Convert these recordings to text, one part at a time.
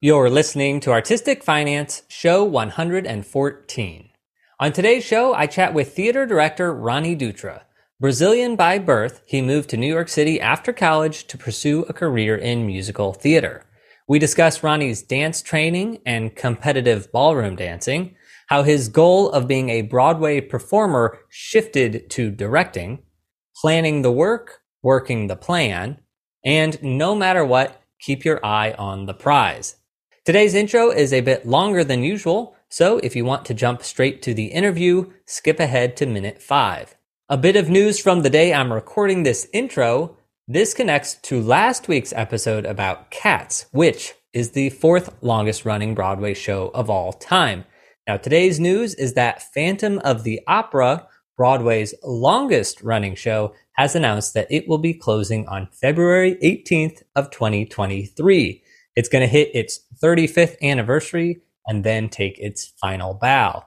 You're listening to Artistic Finance, show 114. On today's show, I chat with theater director Ronnie Dutra. Brazilian by birth, he moved to New York City after college to pursue a career in musical theater. We discuss Ronnie's dance training and competitive ballroom dancing, how his goal of being a Broadway performer shifted to directing, planning the work, working the plan, and no matter what, keep your eye on the prize. Today's intro is a bit longer than usual, so if you want to jump straight to the interview, skip ahead to minute five. A bit of news from the day I'm recording this intro. This connects to last week's episode about Cats, which is the fourth longest running Broadway show of all time. Now, today's news is that Phantom of the Opera, Broadway's longest running show, has announced that it will be closing on February 18th of 2023. It's going to hit its 35th anniversary and then take its final bow.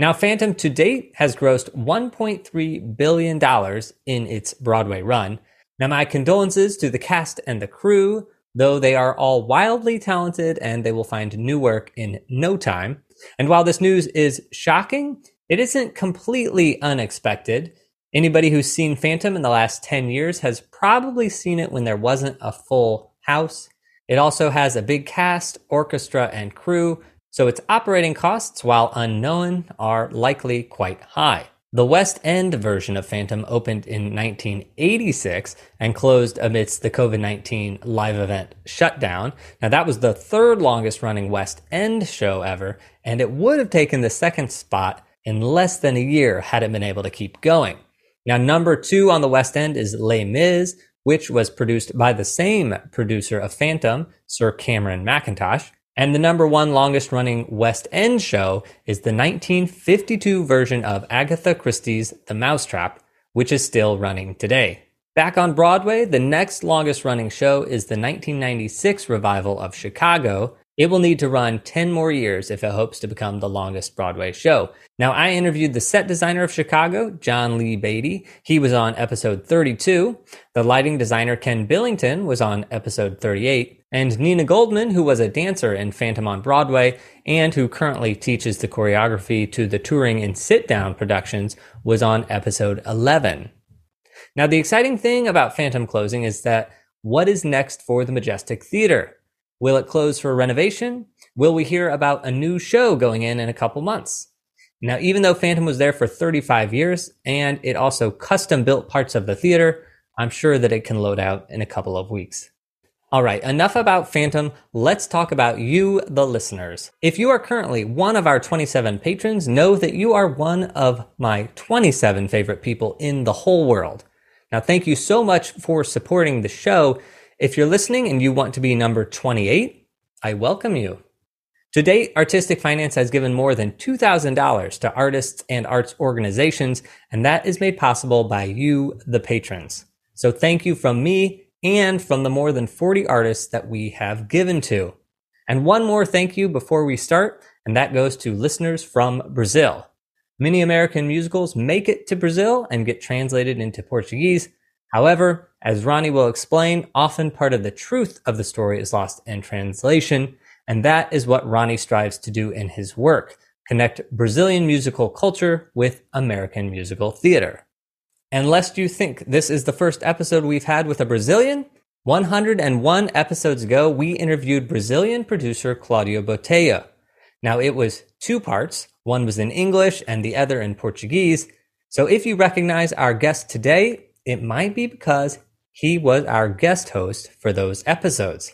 Now, Phantom to date has grossed $1.3 billion in its Broadway run. Now, my condolences to the cast and the crew, though they are all wildly talented and they will find new work in no time. And while this news is shocking, it isn't completely unexpected. Anybody who's seen Phantom in the last 10 years has probably seen it when there wasn't a full house. It also has a big cast, orchestra, and crew, so its operating costs, while unknown, are likely quite high. The West End version of Phantom opened in 1986 and closed amidst the COVID 19 live event shutdown. Now, that was the third longest running West End show ever, and it would have taken the second spot in less than a year had it been able to keep going. Now, number two on the West End is Les Mis, which was produced by the same producer of Phantom, Sir Cameron Mackintosh. And the number one longest running West End show is the 1952 version of Agatha Christie's The Mousetrap, which is still running today. Back on Broadway, the next longest running show is the 1996 revival of Chicago, it will need to run 10 more years if it hopes to become the longest Broadway show. Now, I interviewed the set designer of Chicago, John Lee Beatty. He was on episode 32. The lighting designer, Ken Billington, was on episode 38. And Nina Goldman, who was a dancer in Phantom on Broadway and who currently teaches the choreography to the touring and sit down productions, was on episode 11. Now, the exciting thing about Phantom closing is that what is next for the Majestic Theater? Will it close for renovation? Will we hear about a new show going in in a couple months? Now, even though Phantom was there for 35 years and it also custom built parts of the theater, I'm sure that it can load out in a couple of weeks. All right, enough about Phantom. Let's talk about you, the listeners. If you are currently one of our 27 patrons, know that you are one of my 27 favorite people in the whole world. Now, thank you so much for supporting the show. If you're listening and you want to be number 28, I welcome you. To date, Artistic Finance has given more than $2,000 to artists and arts organizations, and that is made possible by you, the patrons. So thank you from me and from the more than 40 artists that we have given to. And one more thank you before we start, and that goes to listeners from Brazil. Many American musicals make it to Brazil and get translated into Portuguese, However, as Ronnie will explain, often part of the truth of the story is lost in translation, and that is what Ronnie strives to do in his work connect Brazilian musical culture with American musical theater. And lest you think this is the first episode we've had with a Brazilian, 101 episodes ago, we interviewed Brazilian producer Claudio Botelho. Now, it was two parts. One was in English and the other in Portuguese. So if you recognize our guest today, it might be because he was our guest host for those episodes.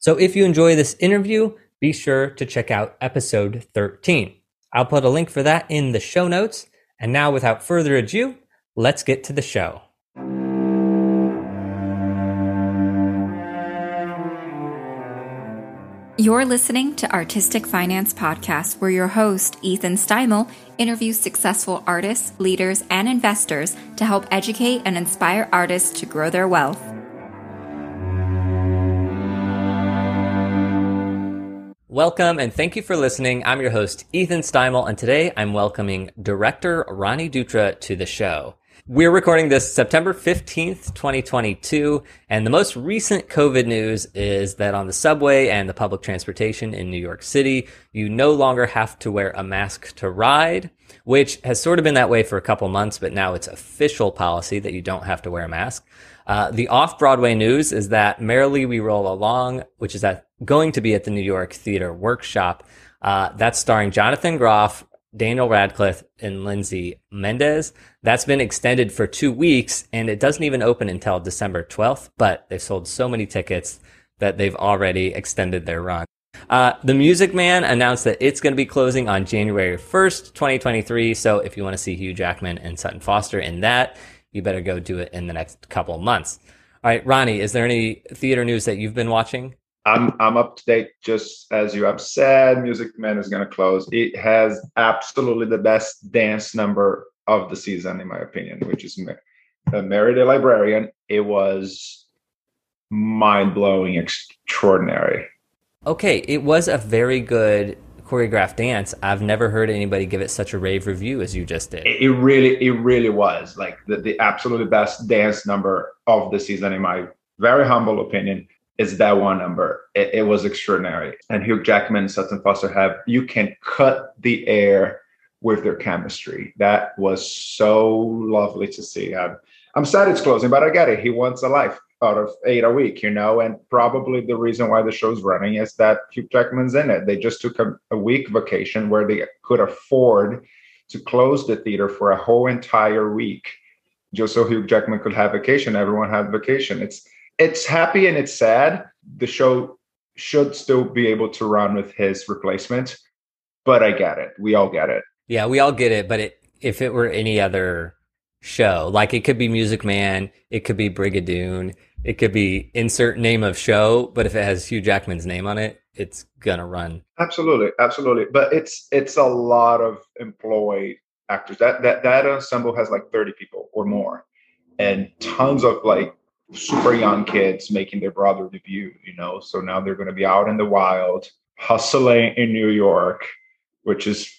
So if you enjoy this interview, be sure to check out episode 13. I'll put a link for that in the show notes. And now, without further ado, let's get to the show. You're listening to Artistic Finance Podcast, where your host, Ethan Steimel, interviews successful artists, leaders, and investors to help educate and inspire artists to grow their wealth. Welcome and thank you for listening. I'm your host, Ethan Steimel, and today I'm welcoming director Ronnie Dutra to the show. We're recording this September 15th, 2022, and the most recent COVID news is that on the subway and the public transportation in New York City, you no longer have to wear a mask to ride, which has sort of been that way for a couple months, but now it's official policy that you don't have to wear a mask. Uh, the off Broadway news is that Merrily We Roll Along, which is at, going to be at the New York Theater Workshop, uh, that's starring Jonathan Groff, Daniel Radcliffe and Lindsay Mendez. That's been extended for two weeks and it doesn't even open until December 12th, but they've sold so many tickets that they've already extended their run. Uh, the Music Man announced that it's going to be closing on January 1st, 2023. So if you want to see Hugh Jackman and Sutton Foster in that, you better go do it in the next couple months. All right, Ronnie, is there any theater news that you've been watching? I'm I'm up to date. Just as you have said, Music Man is going to close. It has absolutely the best dance number of the season, in my opinion, which is uh, Mary the Librarian. It was mind blowing, extraordinary. Okay, it was a very good choreographed dance. I've never heard anybody give it such a rave review as you just did. It, it really, it really was like the, the absolutely best dance number of the season, in my very humble opinion is that one number. It, it, was extraordinary. And Hugh Jackman and Sutton Foster have, you can cut the air with their chemistry. That was so lovely to see. I'm, I'm sad it's closing, but I get it. He wants a life out of eight a week, you know, and probably the reason why the show's running is that Hugh Jackman's in it. They just took a, a week vacation where they could afford to close the theater for a whole entire week just so Hugh Jackman could have vacation. Everyone had vacation. It's it's happy and it's sad. The show should still be able to run with his replacement, but I get it. We all get it. Yeah, we all get it. But it, if it were any other show, like it could be Music Man, it could be Brigadoon, it could be insert name of show, but if it has Hugh Jackman's name on it, it's gonna run. Absolutely, absolutely. But it's it's a lot of employed actors. That that that ensemble has like 30 people or more. And tons of like super young kids making their Broadway debut, you know. So now they're going to be out in the wild, hustling in New York, which is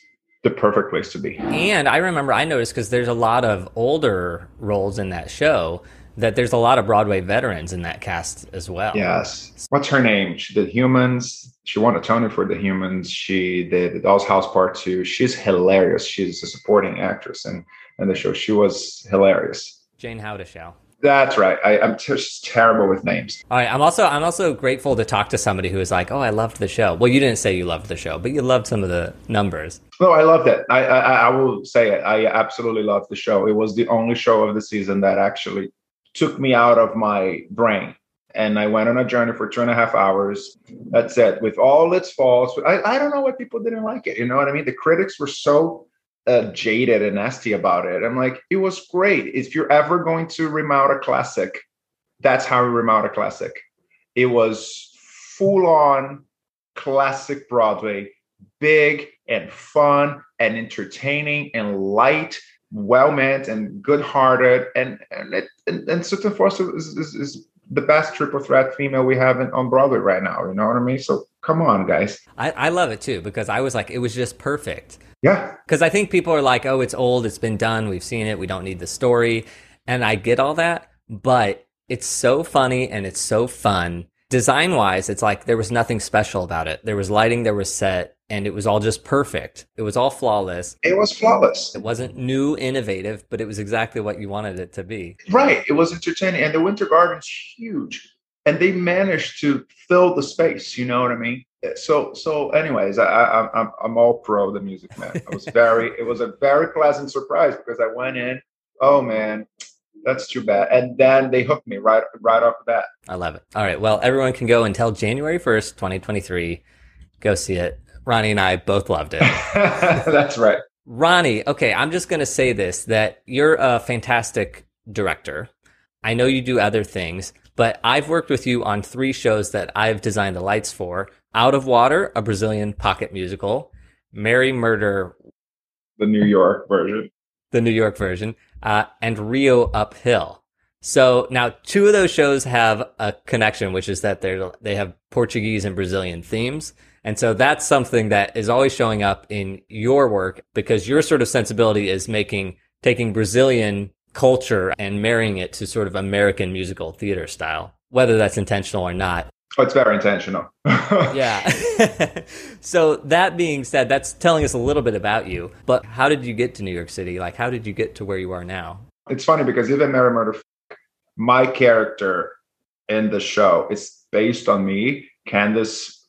the perfect place to be. And I remember I noticed because there's a lot of older roles in that show that there's a lot of Broadway veterans in that cast as well. Yes. What's her name? She did Humans. She won a Tony for the Humans. She did the Doll's House Part Two. She's hilarious. She's a supporting actress in, in the show. She was hilarious. Jayne Houdyshell. That's right. I, am just terrible with names. All right. I'm also I'm also grateful to talk to somebody who is like, oh, I loved the show. Well, you didn't say you loved the show, but you loved some of the numbers. No, I loved it. I, I I will say it. I absolutely loved the show. It was the only show of the season that actually took me out of my brain. And I went on a journey for two and a half hours. That's it. With all its faults, I, I don't know why people didn't like it. You know what I mean? The critics were so uh, jaded and nasty about it. I'm like, it was great. If you're ever going to remount a classic, that's how we remount a classic. It was full on classic Broadway, big and fun and entertaining and light, well meant and good hearted. And and, it, and and Foster is, is, is the best triple threat female we have in, on Broadway right now. You know what I mean? So come on, guys. I, I love it too because I was like, it was just perfect. Yeah. Because I think people are like, oh, it's old, it's been done, we've seen it, we don't need the story. And I get all that, but it's so funny and it's so fun. Design wise, it's like there was nothing special about it. There was lighting, there was set, and it was all just perfect. It was all flawless. It was flawless. It wasn't new, innovative, but it was exactly what you wanted it to be. Right. It was entertaining. And the Winter Garden's huge. And they managed to fill the space. You know what I mean? So so anyways i, I i'm i'm all pro the music man. I was very it was a very pleasant surprise because i went in oh man that's too bad. And then they hooked me right right off the bat. I love it. All right well everyone can go until january 1st 2023 go see it. Ronnie and i both loved it. That's right. Ronnie okay i'm just going to say this that you're a fantastic director. I know you do other things but I've worked with you on three shows that I've designed the lights for. Out of Water, a Brazilian pocket musical, Merry Murder, the New York version, the New York version, uh, and Rio Uphill. So now two of those shows have a connection, which is that they they have Portuguese and Brazilian themes. And so that's something that is always showing up in your work because your sort of sensibility is making taking Brazilian culture and marrying it to sort of American musical theater style, whether that's intentional or not. Oh, it's very intentional. yeah. so that being said, that's telling us a little bit about you. But how did you get to New York City? Like, how did you get to where you are now? It's funny because even Mary Murder, my character in the show is based on me. Candace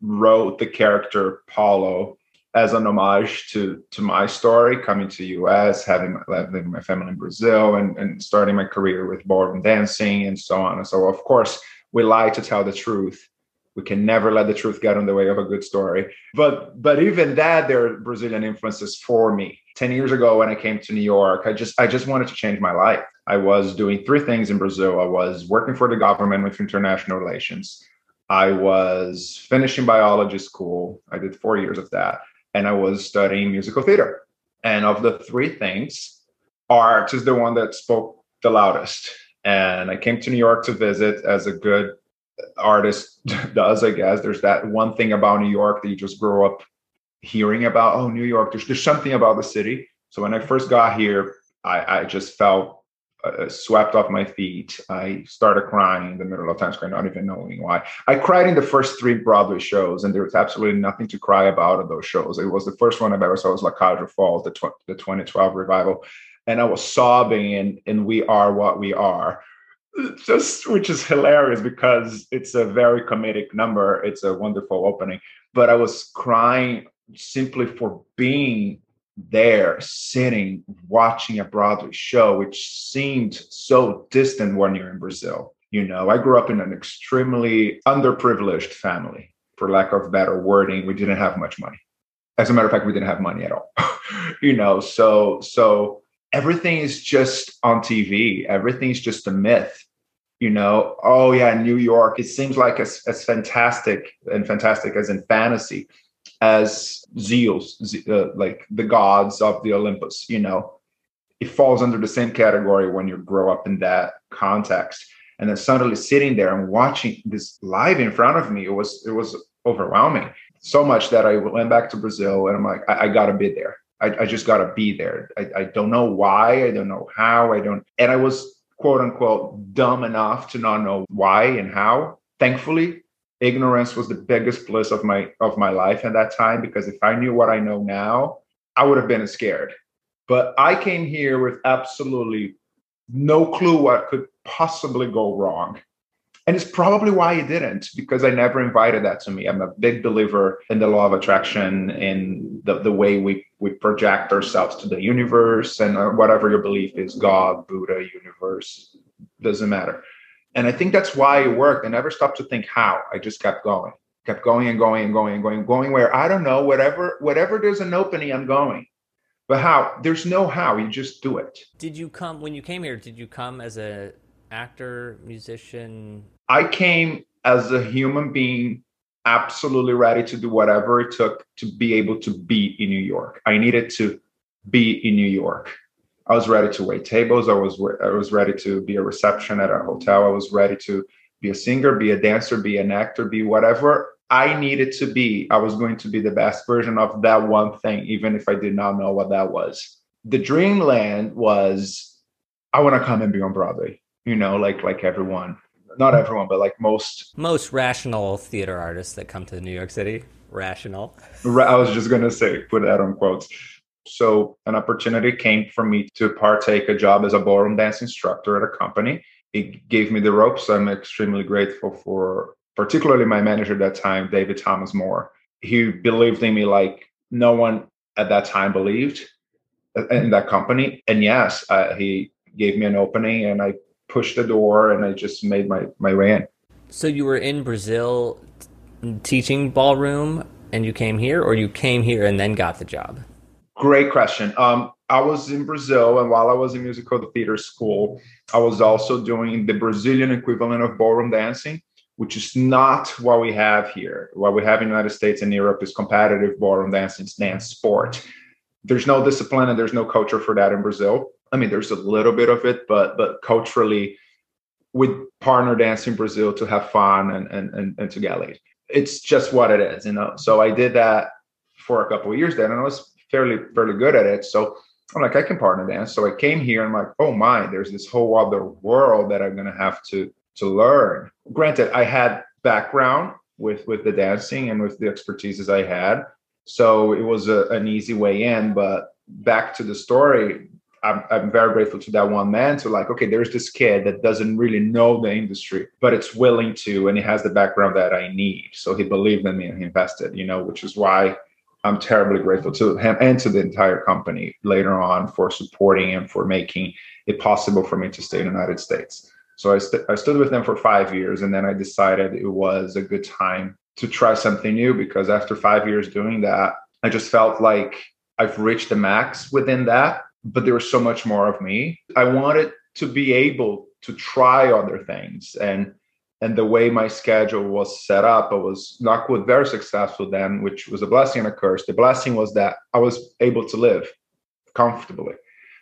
wrote the character Paulo as an homage to to my story, coming to US, having living my family in Brazil, and, and starting my career with ballroom dancing and so on. And so, of course we lie to tell the truth. We can never let the truth get in the way of a good story. But but even that there are brazilian influences for me. 10 years ago when i came to new york i just i just wanted to change my life. I was doing three things in brazil. I was working for the government with international relations. I was finishing biology school. I did four years of that. And i was studying musical theater. And of the three things art is the one that spoke the loudest and I came to New York to visit as a good artist does, I guess. There's that one thing about New York that you just grow up hearing about. Oh, New York, there's, there's something about the city. So when I first got here, I, I just felt uh, swept off my feet. I started crying in the middle of Times Square, not even knowing why. I cried in the first three Broadway shows, and there was absolutely nothing to cry about in those shows. It was the first one I've ever saw was La Cage aux Folles, the, tw- the 2012 revival and I was sobbing in in We Are What We Are. Just which is hilarious because it's a very comedic number. It's a wonderful opening. But I was crying simply for being there, sitting, watching a Broadway show, which seemed so distant when you're in Brazil. You know, I grew up in an extremely underprivileged family, for lack of better wording. We didn't have much money. As a matter of fact, we didn't have money at all. you know, so so everything is just on TV. Everything's just a myth. You know, oh yeah, New York. It seems like as, as fantastic and fantastic as in fantasy as Zeus, uh, like the gods of the Olympus. You know, it falls under the same category when you grow up in that context. And then suddenly sitting there and watching this live in front of me, it was it was overwhelming. So much that I went back to Brazil and I'm like, I, I gotta be there. I, I just got to be there. I, I don't know why. I don't know how. I don't. And I was quote unquote dumb enough to not know why and how. Thankfully, ignorance was the biggest bliss of my of my life at that time because if I knew what I know now, I would have been scared. But I came here with absolutely no clue what could possibly go wrong. And it's probably why he didn't, because I never invited that to me. I'm a big believer in the law of attraction, in the, the way we, we project ourselves to the universe and uh, whatever your belief is God, Buddha, universe, doesn't matter. And I think that's why it worked. I never stopped to think how. I just kept going, kept going and going and going and going, going where I don't know, whatever, whatever there's an opening, I'm going. But how? There's no how. You just do it. Did you come when you came here? Did you come as a actor, musician, I came as a human being absolutely ready to do whatever it took to be able to be in New York. I needed to be in New York. I was ready to wait tables. I was I was ready to be a reception at a hotel. I was ready to be a singer, be a dancer, be an actor, be whatever I needed to be. I was going to be the best version of that one thing, even if I did not know what that was. The dreamland was I want to come and be on Broadway, you know, like like everyone not everyone, but like most most rational theater artists that come to New York City. Rational. I was just gonna say, put that on quotes. So an opportunity came for me to partake a job as a ballroom dance instructor at a company. It gave me the ropes. I'm extremely grateful for particularly my manager at that time, David Thomas Moore. He believed in me like no one at that time believed in that company. And yes, uh, he gave me an opening and I pushed the door and I just made my my way in. So you were in Brazil teaching ballroom and you came here or you came here and then got the job? Great question. Um, I was in Brazil, and while I was in musical theater school, I was also doing the Brazilian equivalent of ballroom dancing, which is not what we have here. What we have in the United States and Europe is competitive ballroom dancing, dance sport. There's no discipline and there's no culture for that in Brazil. I mean, there's a little bit of it, but but culturally, with partner dance in Brazil to have fun and and and, and to get laid. It's just what it is, you know. So I did that for a couple of years then, and I was fairly fairly good at it. So I'm like, I can partner dance. So I came here and I'm like, oh my, there's this whole other world that I'm gonna have to to learn. Granted, I had background with with the dancing and with the expertises I had. So it was a, an easy way in. But back to the story, I'm, I'm very grateful to that one man to like, okay, there's this kid that doesn't really know the industry, but it's willing to, and he has the background that I need. So he believed in me and he invested, you know, which is why I'm terribly grateful to him and to the entire company later on for supporting and for making it possible for me to stay in the United States. So I, st- I stood with them for five years, and then I decided it was a good time to try something new because after five years doing that, I just felt like I've reached the max within that, but there was so much more of me. I wanted to be able to try other things and and the way my schedule was set up, I was not good, very successful then, which was a blessing and a curse. The blessing was that I was able to live comfortably.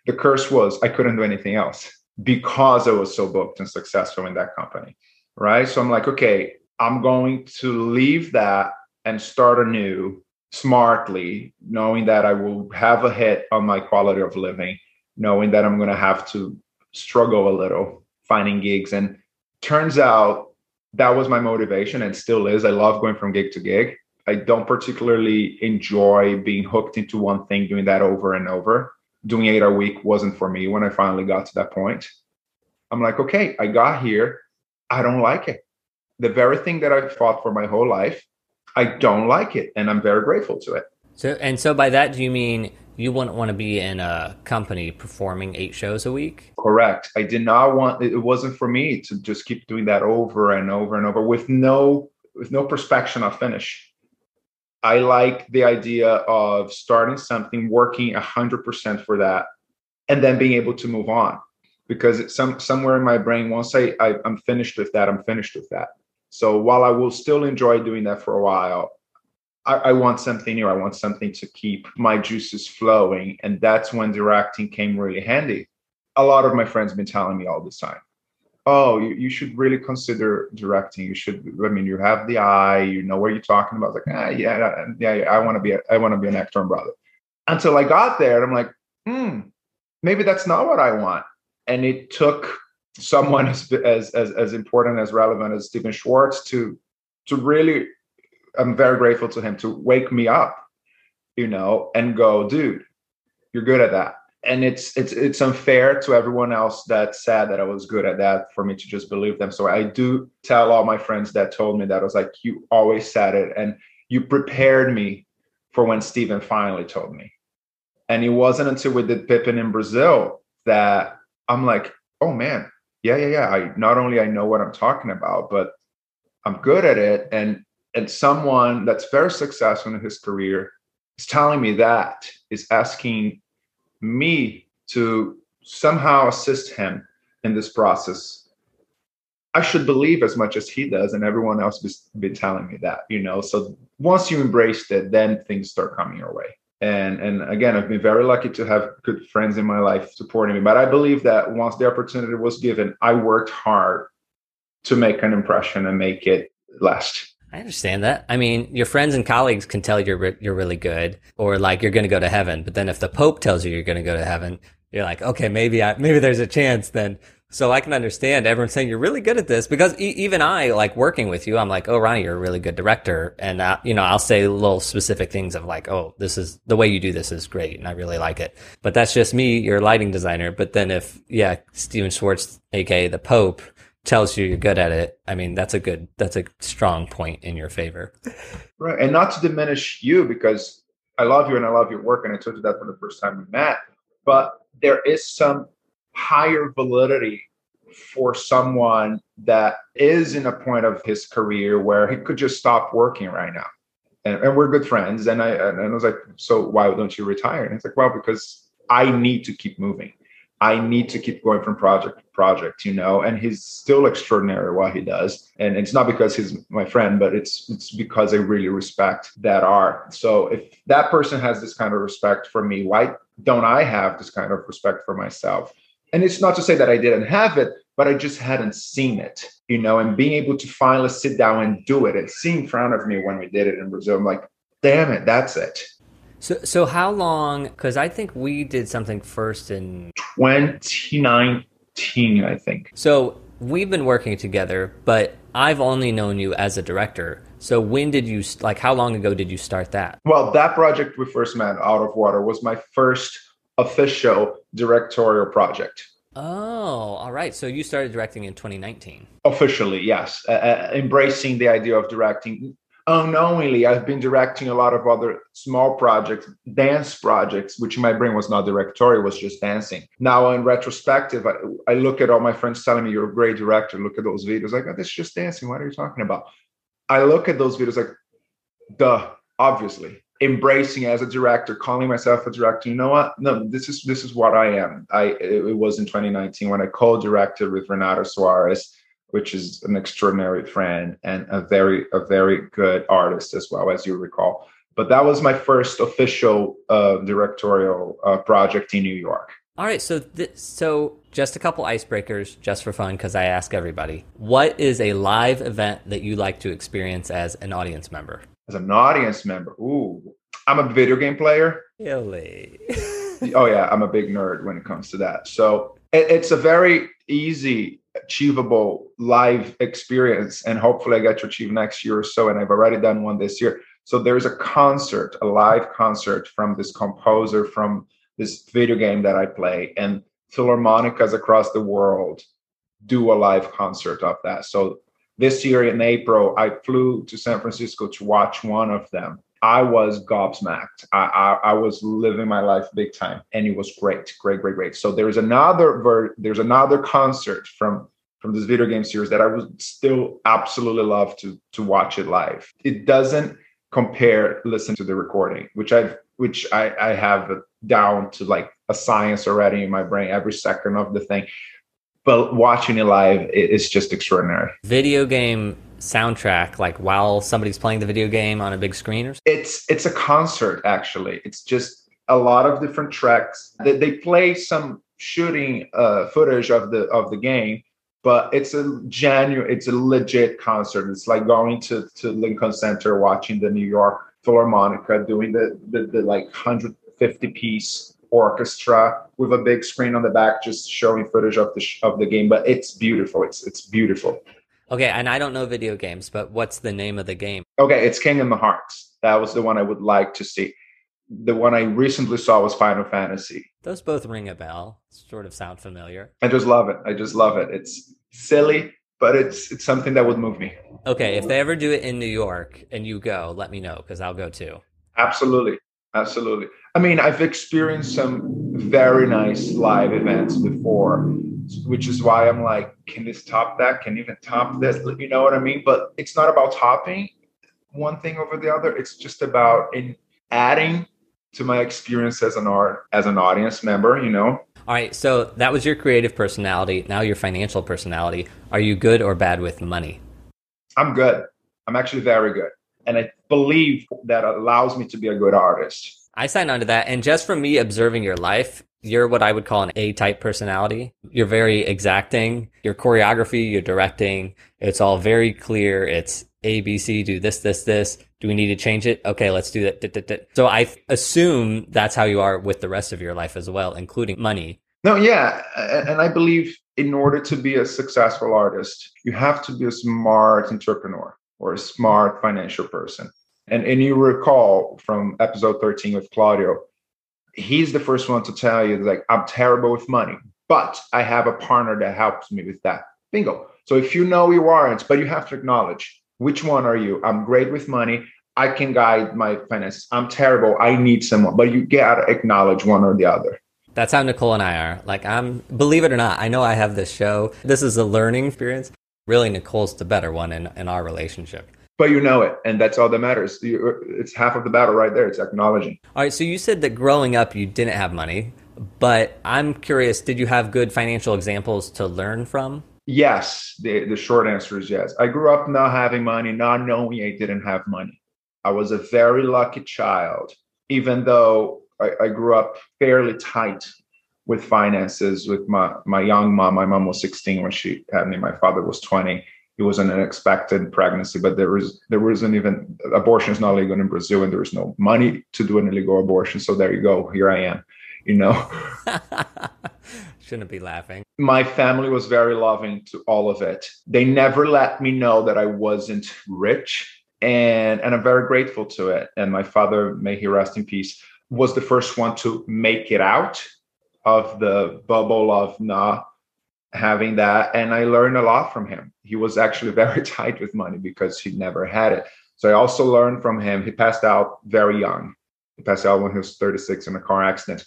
The curse was I couldn't do anything else because I was so booked and successful in that company. Right. So I'm like, okay, I'm going to leave that and start anew smartly, knowing that I will have a hit on my quality of living, knowing that I'm going to have to struggle a little finding gigs. And turns out that was my motivation and still is. I love going from gig to gig. I don't particularly enjoy being hooked into one thing, doing that over and over doing eight a week wasn't for me when I finally got to that point. I'm like, okay, I got here. I don't like it. The very thing that I fought for my whole life, I don't like it. And I'm very grateful to it. So, and so by that, do you mean you wouldn't want to be in a company performing eight shows a week? Correct. I did not want, it wasn't for me to just keep doing that over and over and over with no, with no perspection of finish. I like the idea of starting something, working 100% for that, and then being able to move on. Because it's some somewhere in my brain, once I, I I'm finished with that, I'm finished with that. So while I will still enjoy doing that for a while, I, I, want something new. I want something to keep my juices flowing. And that's when directing came really handy. A lot of my friends have been telling me all this time oh, you, you should really consider directing. You should, I mean, you have the eye, you know what you're talking about. Like, ah, yeah, yeah, I want to be, a, I want to be an actor and brother. Until I got there, I'm like, hmm, maybe that's not what I want. And it took someone as, as, as, as important, as relevant as Stephen Schwartz to, to really, I'm very grateful to him to wake me up, you know, and go, dude, you're good at that and it's it's it's unfair to everyone else that said that I was good at that for me to just believe them. So I do tell all my friends that told me that I was like, you always said it, and you prepared me for when Stephen finally told me. And it wasn't until we did Pippin in Brazil that I'm like, oh man, yeah, yeah, yeah. I not only I know what I'm talking about, but I'm good at it. And and someone that's very successful in his career is telling me that is asking me to somehow assist him in this process i should believe as much as he does and everyone else has been telling me that you know so once you embrace it then things start coming your way and and again i've been very lucky to have good friends in my life supporting me but i believe that once the opportunity was given i worked hard to make an impression and make it last I understand that. I mean, your friends and colleagues can tell you're re- you're really good, or like you're going to go to heaven. But then if the Pope tells you you're going to go to heaven, you're like, okay, maybe I maybe there's a chance then. So I can understand everyone saying you're really good at this because e- even I, like working with you, I'm like, oh, Ronnie, you're a really good director, and uh, you know, I'll say little specific things of like, oh, this is the way you do this is great, and I really like it. But that's just me, you're a lighting designer. But then if yeah, Stephen Schwartz, aka the Pope, tells you you're good at it, I mean, that's a good, that's a strong point in your favor. Right. And not to diminish you because I love you and I love your work. And I told you that for the first time we met, but there is some higher validity for someone that is in a point of his career where he could just stop working right now. And, and we're good friends. And I, and I was like, so why don't you retire? And he's like, well, because I need to keep moving. I need to keep going from project to project, you know, and he's still extraordinary what he does. And it's not because he's my friend, but it's it's because I really respect that art. So if that person has this kind of respect for me, why don't I have this kind of respect for myself? And it's not to say that I didn't have it, but I just hadn't seen it, you know, and being able to finally sit down and do it and see in front of me when we did it in Brazil, I'm like, damn it, that's it. So, so how long? Because I think we did something first in 2019, I think. So we've been working together, but I've only known you as a director. So when did you like? How long ago did you start that? Well, that project we first met, Out of Water, was my first official directorial project. Oh, all right. So you started directing in 2019. Officially, yes. Uh, uh, embracing the idea of directing. Unknowingly, I've been directing a lot of other small projects, dance projects, which in my brain was not directorial, was just dancing. Now, in retrospective, I, I, look at all my friends telling me, You're a great director. Look at those videos. Like, oh, this is just dancing. What are you talking about? I look at those videos like, duh, obviously embracing as a director, calling myself a director. You know what? No, this is this is what I am. I it was in 2019 when I co-directed with Renato Suarez, which is an extraordinary friend and a very a very good artist as well, as you recall. But that was my first official uh, directorial uh, project in New York. All right, so th- so just a couple icebreakers, just for fun, because I ask everybody. What is a live event that you like to experience as an audience member? As an audience member. Ooh, I'm a video game player. Really? oh yeah, I'm a big nerd when it comes to that. So it, it's a very easy, achievable live experience, and hopefully I get to achieve next year or so. And I've already done one this year. So there's a concert, a live concert from this composer from this video game that I play, and philharmonicas across the world do a live concert of that. So this year in April, I flew to San Francisco to watch one of them. I was gobsmacked. I, I, I, was living my life big time, and it was great, great, great, great. So there's another ver- there's another concert from from this video game series that I would still absolutely love to to watch it live. It doesn't compare listen to the recording, which I've which I, I have down to like a science already in my brain every second of the thing but watching it live is just extraordinary. Video game soundtrack, like while somebody's playing the video game on a big screen, or something? it's it's a concert actually. It's just a lot of different tracks. They, they play some shooting uh, footage of the of the game, but it's a genuine, it's a legit concert. It's like going to to Lincoln Center, watching the New York Philharmonic doing the the, the like 150 piece orchestra with a big screen on the back, just showing footage of the sh- of the game. But it's beautiful. It's it's beautiful. Okay, and I don't know video games, but what's the name of the game? Okay, it's Kingdom Hearts. That was the one I would like to see. The one I recently saw was Final Fantasy. Those both ring a bell. Sort of sound familiar. I just love it. I just love it. It's silly, but it's it's something that would move me. Okay, if they ever do it in New York and you go, let me know because I'll go too. Absolutely, absolutely. I mean, I've experienced some very nice live events before, which is why I'm like, can this top that? Can even top this? You know what I mean? But it's not about topping one thing over the other. It's just about in adding to my experience as an art as an audience member. You know. All right. So that was your creative personality. Now your financial personality. Are you good or bad with money? I'm good. I'm actually very good, and I believe that allows me to be a good artist I sign on to that. And just from me observing your life, you're what I would call an A type personality. You're very exacting. Your choreography, your directing, it's all very clear. It's A, B, C, do this, this, this. Do we need to change it? Okay, let's do that. So I assume that's how you are with the rest of your life as well, including money. No, yeah. And I believe in order to be a successful artist, you have to be a smart entrepreneur or a smart financial person. And, and you recall from episode 13 with Claudio, he's the first one to tell you, like, I'm terrible with money, but I have a partner that helps me with that. Bingo. So if you know you aren't, but you have to acknowledge which one are you? I'm great with money. I can guide my finances. I'm terrible. I need someone, but you gotta acknowledge one or the other. That's how Nicole and I are. Like, I'm, believe it or not, I know I have this show. This is a learning experience. Really, Nicole's the better one in, in our relationship but you know it and that's all that matters. It's half of the battle right there. It's acknowledging. All right so you said that growing up you didn't have money but i'm curious did you have good financial examples to learn from? Yes. The, the short answer is yes. I grew up not having money not knowing i didn't have money. I was a very lucky child even though i, I grew up fairly tight with finances with my, my young mom. My mom was 16 when she had me. My father was 20 it was an unexpected pregnancy, but there was there wasn't even abortion is not legal in Brazil, and there was no money to do an illegal abortion. So there you go. Here I am. You know. Shouldn't be laughing. My family was very loving to all of it. They never let me know that I wasn't rich. And, and I'm very grateful to it. And my father, may he rest in peace, was the first one to make it out of the bubble of not having that. And I learned a lot from him. He was actually very tight with money because he never had it. So I also learned from him. He passed out very young. He passed out when he was 36 in a car accident.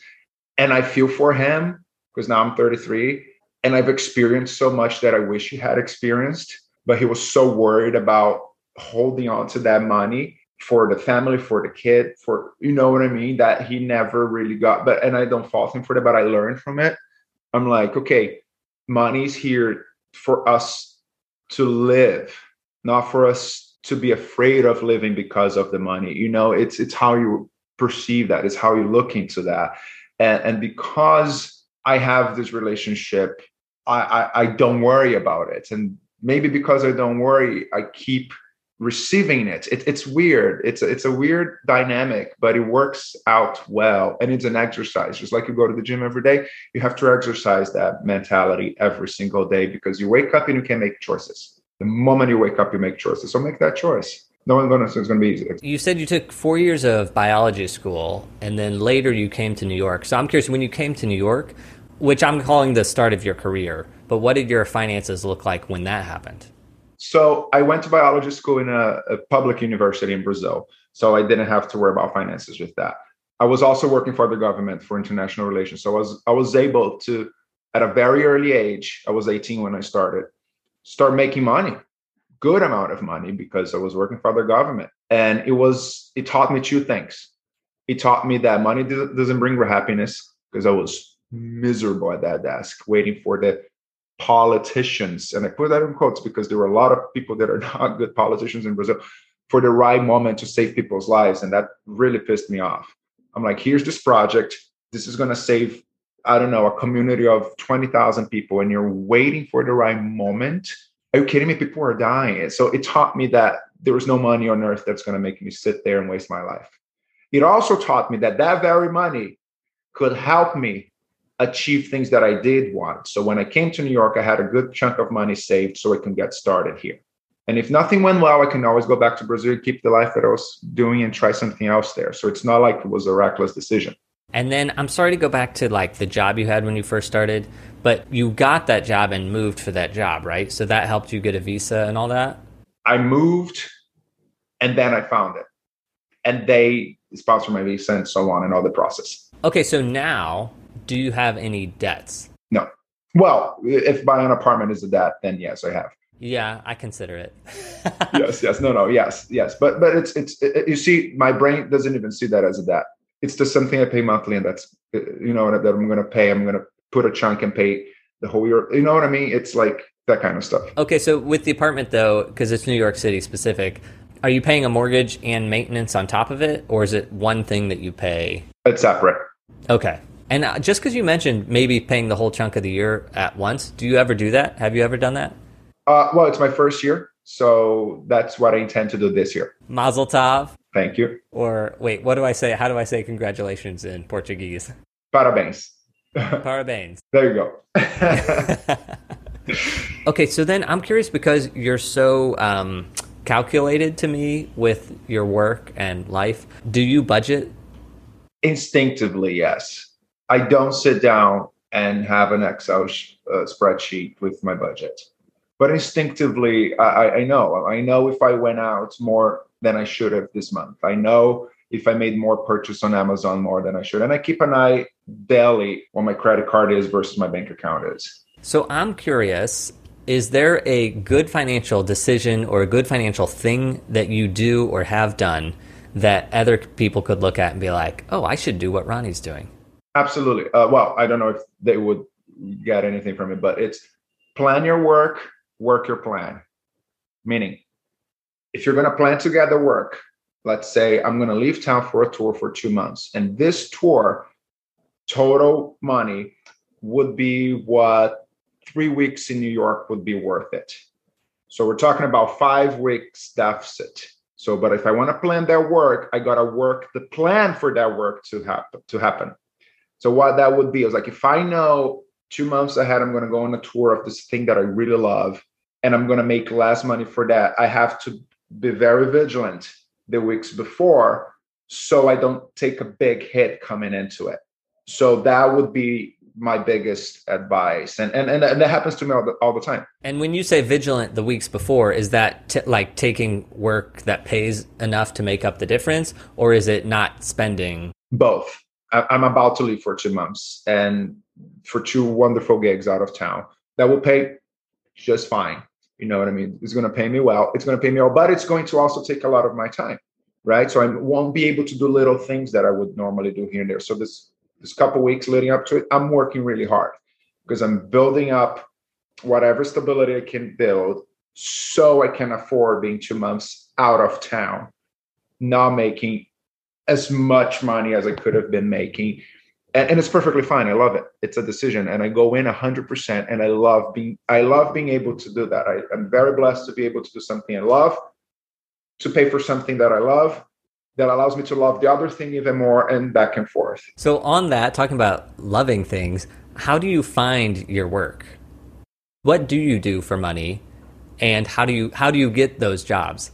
And I feel for him because now I'm 33 and I've experienced so much that I wish he had experienced, but he was so worried about holding on to that money for the family, for the kid, for you know what I mean, that he never really got. But and I don't fault him for that, but I learned from it. I'm like, okay, money's here for us to live, not for us to be afraid of living because of the money. You know, it's it's how you perceive that, it's how you look into that. And, and because I have this relationship. I, I, I don't worry about it, and maybe because I don't worry, I keep receiving it. it. it's weird. It's a, it's a weird dynamic, but it works out well, and it's an exercise. Just like you go to the gym every day, you have to exercise that mentality every single day because you wake up and you can make choices. The moment you wake up, you make choices. So make that choice no one's going to say it's going to be easy. You said you took four years of biology school, and then later you came to New York. So I'm curious, when you came to New York, which I'm calling the start of your career. But what did your finances look like when that happened? So I went to biology school in a, a, public university in Brazil. So I didn't have to worry about finances with that. I was also working for the government for international relations. So I was I was able to, at a very early age, I was 18 when I started, start making money, good amount of money because I was working for the government. And it was it taught me two things. It taught me that money doesn't bring happiness because I was miserable at that desk waiting for the politicians and i put that in quotes because there were a lot of people that are not good politicians in brazil for the right moment to save people's lives and that really pissed me off. I'm like here's this project. This is going to save i don't know a community of 20000 people and you're waiting for the right moment. Are you kidding me? People are dying. So it taught me that there was no money on earth that's going to make me sit there and waste my life. It also taught me that that very money could help me achieve things that I did want. So when I came to New York, I had a good chunk of money saved so I can get started here. And if nothing went well, I can always go back to Brazil, keep the life that I was doing and try something else there. So it's not like it was a reckless decision. And then I'm sorry to go back to like the job you had when you first started, but you got that job and moved for that job, right? So that helped you get a visa and all that? I moved and then I found it. And they sponsored my visa and so on and all the process. Okay, so now do you have any debts? No. Well, if buying an apartment is a debt, then yes, I have. Yeah, I consider it. yes, yes, no, no, yes, yes, but but it's it's it, you see, my brain doesn't even see that as a debt. It's just something I pay monthly, and that's uh, you know that I'm going to pay. I'm going to put a chunk and pay the whole year. You know what I mean? It's like that kind of stuff. Okay, so with the apartment though, because it's New York City specific, are you paying a mortgage and maintenance on top of it, or is it one thing that you pay? It's separate. Okay. And uh, just because you mentioned maybe paying the whole chunk of the year at once, do you ever do that? Have you ever done that? Uh, well, it's my first year, so that's what I intend to do this year. Mazel tov. Thank you. Or wait, what do I say? How do I say congratulations in Portuguese? Parabéns. Parabéns. there you go. okay, so then I'm curious because you're so um, calculated to me with your work and life. Do you budget? Instinctively, yes. I don't sit down and have an Excel uh, spreadsheet with my budget, but instinctively, I, I know. I know if I went out more than I should have this month. I know if I made more purchase on Amazon more than I should, and I keep an eye daily what my credit card is versus my bank account is. So I'm curious. Is there a good financial decision or a good financial thing that you do or have done that other people could look at and be like, oh, I should do what Ronnie's doing? Absolutely. Uh, well, I don't know if they would get anything from it, but it's plan your work, work your plan. Meaning, if you're going to plan together work, let's say I'm going to leave town for a tour for two months, and this tour total money would be what three weeks in New York would be worth it. So we're talking about five weeks deficit. So, but if I want to plan their work, I gotta work the plan for that work to happen to happen. So what that would be is like if I know two months ahead I'm gonna go on a tour of this thing that I really love and I'm gonna make less money for that, I have to be very vigilant the weeks before so I don't take a big hit coming into it. So that would be my biggest advice and and, and, that happens to me all the, all the time. And when you say vigilant the weeks before is that t- like taking work that pays enough to make up the difference or is it not spending? Both i'm about to leave for two months and for two wonderful gigs out of town that will pay just fine. You know what i mean? It's going to pay me well. It's going to pay me well but it's going to also take a lot of my time right? So i won't be able to do little things that i would normally do here and there. So this this couple weeks leading up to it, I'm working really hard because I'm building up whatever stability I can build so I can afford being two months out of town, not making as much money as I could have been making. And, and it's perfectly fine. I love it. It's a decision. And I go in hundred percent and I love being I love being able to do that. I, I'm very blessed to be able to do something I love, to pay for something that I love, that allows me to love the other thing even more and back and forth. So, on that, talking about loving things, how do you find your work? What do you do for money? And how do you how do you get those jobs?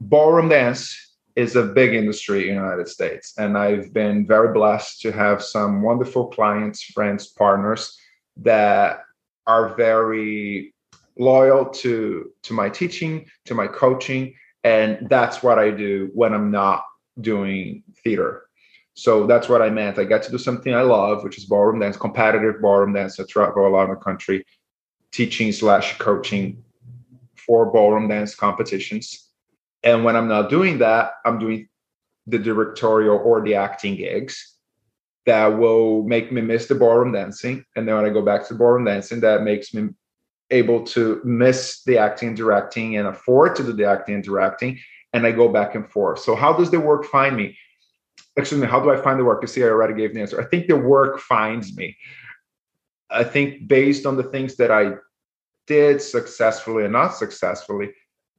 Ballroom dance is a big industry in the United States. And I've been very blessed to have some wonderful clients, friends, partners that are very loyal to to my teaching, to my coaching, and that's what I do when I'm not doing theater. So that's what I meant. I got to do something I love, which is ballroom dance, competitive ballroom dance. I travel a lot in the country, teaching slash coaching for ballroom dance competitions. And when I'm not doing that, I'm doing the directorial or the acting gigs that will make me miss the ballroom dancing. And then when I go back to the ballroom dancing, that makes me able to miss the acting and directing and afford to do the acting and directing and I go back and forth. So how does the work find me? Excuse me, how do I find the work? You see, I already gave the answer. I think the work finds me. I think based on the things that I did successfully and not successfully,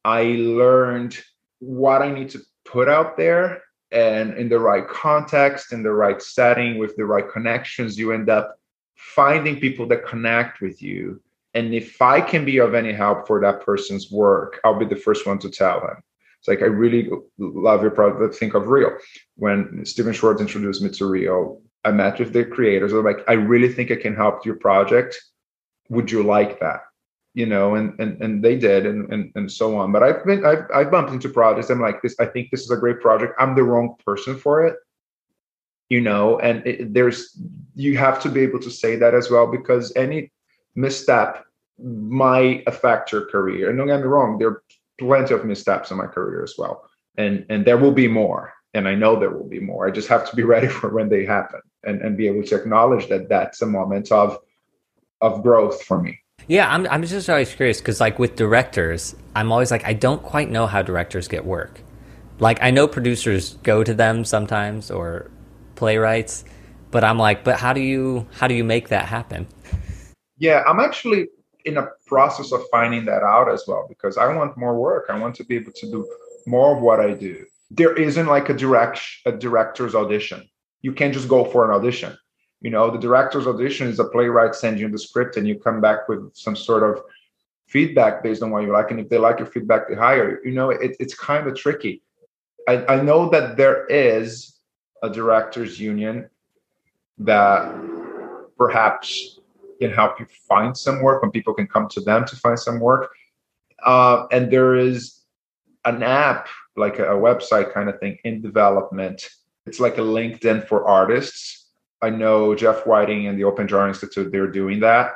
I learned what I need to put out there and in the right context, in the right setting, with the right connections, you end up finding people that connect with you. And if I can be of any help for that person's work, I'll be the first one to tell them. It's like I really love your project. Think of Reel. When Stephen Schwartz introduced me to Reel, I met with the creators. I'm like, I really think I can help your project. Would you like that? You know, and and and they did, and and and so on. But I've been I've I've bumped into projects. I'm like this. I think this is a great project. I'm the wrong person for it. You know, and it, there's you have to be able to say that as well because any misstep might affect your career. And don't get me wrong, there are plenty of missteps in my career as well and and there will be more and i know there will be more i just have to be ready for when they happen and and be able to acknowledge that that's a moment of of growth for me yeah i'm, I'm just always curious because like with directors i'm always like i don't quite know how directors get work like i know producers go to them sometimes or playwrights but i'm like but how do you how do you make that happen yeah i'm actually in a process of finding that out as well because I want more work. I want to be able to do more of what I do. There isn't like a direct a director's audition. You can't just go for an audition. You know, the director's audition is a playwright sends you the script and you come back with some sort of feedback based on what you like. And if they like your feedback, they hire you. Know, it, it's kind of tricky. I, I know that there is a directors union that perhaps can help you find some work when people can come to them to find some work. Uh, and there is an app, like a, a website kind of thing in development. It's like a LinkedIn for artists. I know Jeff Whiting and the Open Jar Institute, they're doing that.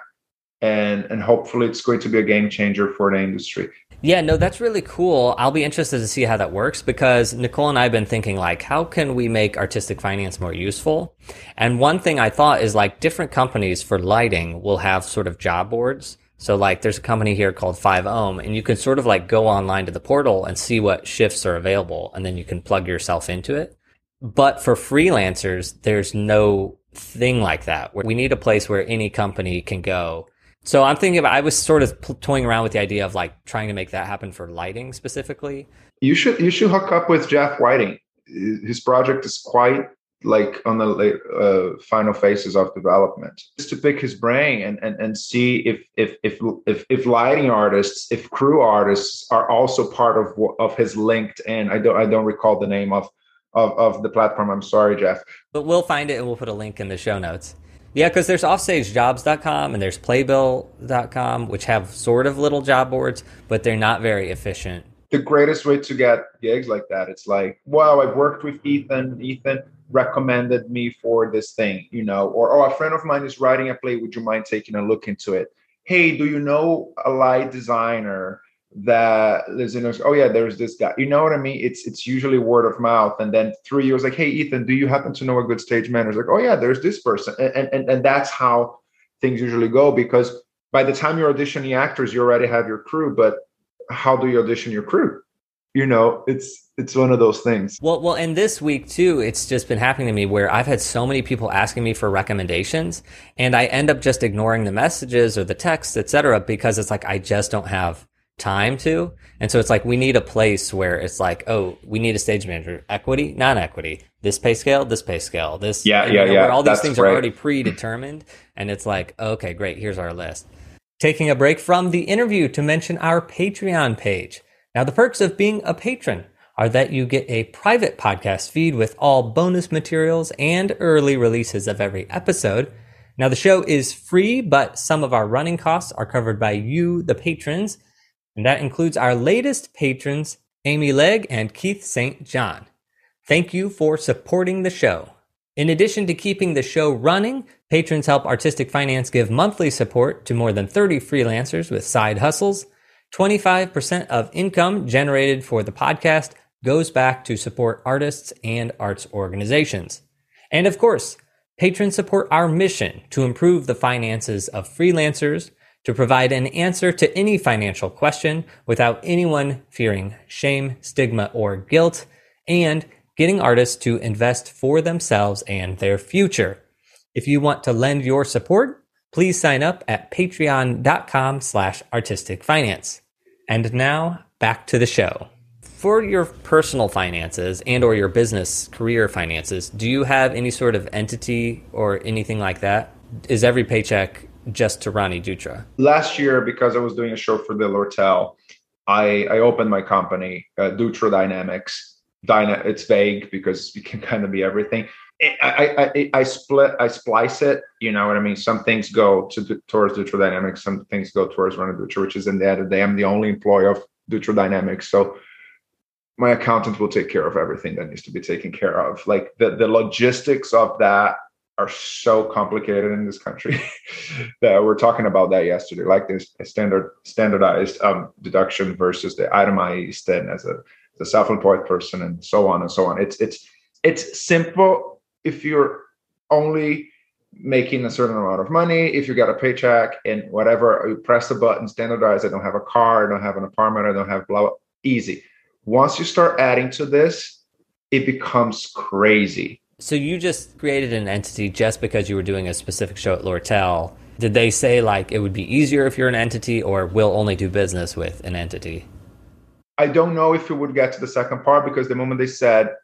And, and hopefully it's going to be a game changer for the industry. Yeah, no, that's really cool. I'll be interested to see how that works because Nicole and I have been thinking like, how can we make artistic finance more useful? And one thing I thought is like different companies for lighting will have sort of job boards. So like there's a company here called 5 Ohm and you can sort of like go online to the portal and see what shifts are available and then you can plug yourself into it. But for freelancers, there's no thing like that. We need a place where any company can go So I'm thinking about, I was sort of toying around with the idea of like trying to make that happen for lighting specifically. You should you should hook up with Jeff Whiting. His project is quite like on the uh, final phases of development just to pick his brain and, and and see if if if if if lighting artists if crew artists are also part of of his linkedin i don't i don't recall the name of of, of the platform. I'm sorry jeff. But we'll find it and we'll put a link in the show notes. Yeah because there's offstagejobs.com and there's playbill.com which have sort of little job boards but they're not very efficient. The greatest way to get gigs like that it's like wow i've worked with ethan. Ethan recommended me for this thing, you know, or oh, a friend of mine is writing a play. Would you mind taking a look into it? Hey, do you know a light designer that in? Oh yeah, there's this guy. You know what I mean? It's it's usually word of mouth, and then three years like, hey Ethan, do you happen to know a good stage manager? Like, oh yeah, there's this person, and and and that's how things usually go because by the time you're auditioning actors, you already have your crew, but how do you audition your crew? You know, it's it's one of those things. Well, well, and this week too, it's just been happening to me where I've had so many people asking me for recommendations, and I end up just ignoring the messages or the texts, etc., because it's like I just don't have time to. And so it's like we need a place where it's like, oh, we need a stage manager, equity, non-equity, this pay scale, this pay scale, this. Yeah, yeah, know, yeah. Where all these things right. are already predetermined, and it's like, okay, great, here's our list. Taking a break from the interview to mention our Patreon page. Now, the perks of being a patron are that you get a private podcast feed with all bonus materials and early releases of every episode. Now, the show is free, but some of our running costs are covered by you, the patrons, and that includes our latest patrons, Amy Legg and Keith St. John. Thank you for supporting the show. In addition to keeping the show running, patrons help Artistic Finance give monthly support to more than 30 freelancers with side hustles. 25% of income generated for the podcast goes back to support artists and arts organizations. And of course, patrons support our mission to improve the finances of freelancers, to provide an answer to any financial question without anyone fearing shame, stigma, or guilt, and getting artists to invest for themselves and their future. If you want to lend your support, please sign up at patreon.com slash artistic finance. And now back to the show for your personal finances and or your business career finances do you have any sort of entity or anything like that is every paycheck just to ronnie dutra last year because i was doing a show for the lortel i i opened my company uh, dutra dynamics Dyna, it's vague because it can kind of be everything I, I, I split I splice it. You know what I mean. Some things go to towards Dutra Dynamics. Some things go towards Ronnie Dutra, which is in the end of the day, I'm the only employee of Dutra Dynamics. So my accountant will take care of everything that needs to be taken care of. Like the, the logistics of that are so complicated in this country that we're talking about that yesterday. Like this standard standardized um, deduction versus the itemized and as a, the self-employed person and so on and so on. It's it's it's simple if you're only making a certain amount of money, if you got a paycheck and whatever, you press the button, standardize, I don't have a car, I don't have an apartment, I don't have blah, blah easy once you start adding to this, it becomes crazy. So you just created an entity just because you were doing a specific show at Lortel. Did they say like it would be easier if you're an entity or will only do business with an entity? I don't know if it would get to the second part because the moment they said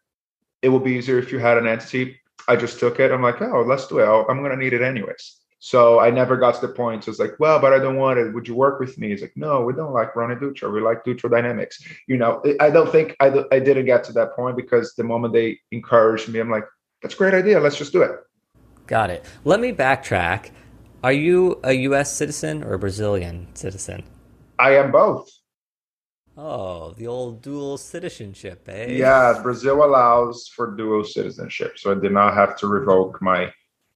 it will be easier if you had an entity, I just took it. I'm like, oh, let's do it. I'm going to need it anyways. So I never got to the point. So it's like, well, but I don't want it. Would you work with me? It's like, no, we don't like Ronnie Dutra. We like Dutra Dynamics. You know, I don't think I, I didn't get to that point because the moment they encouraged me, I'm like, that's a great idea. Let's just do it. Got it. Let me backtrack. Are you a U.S. citizen or a Brazilian citizen? I am both. Oh, the old dual citizenship, eh? Yeah, Brazil allows for dual citizenship. So I did not have to revoke my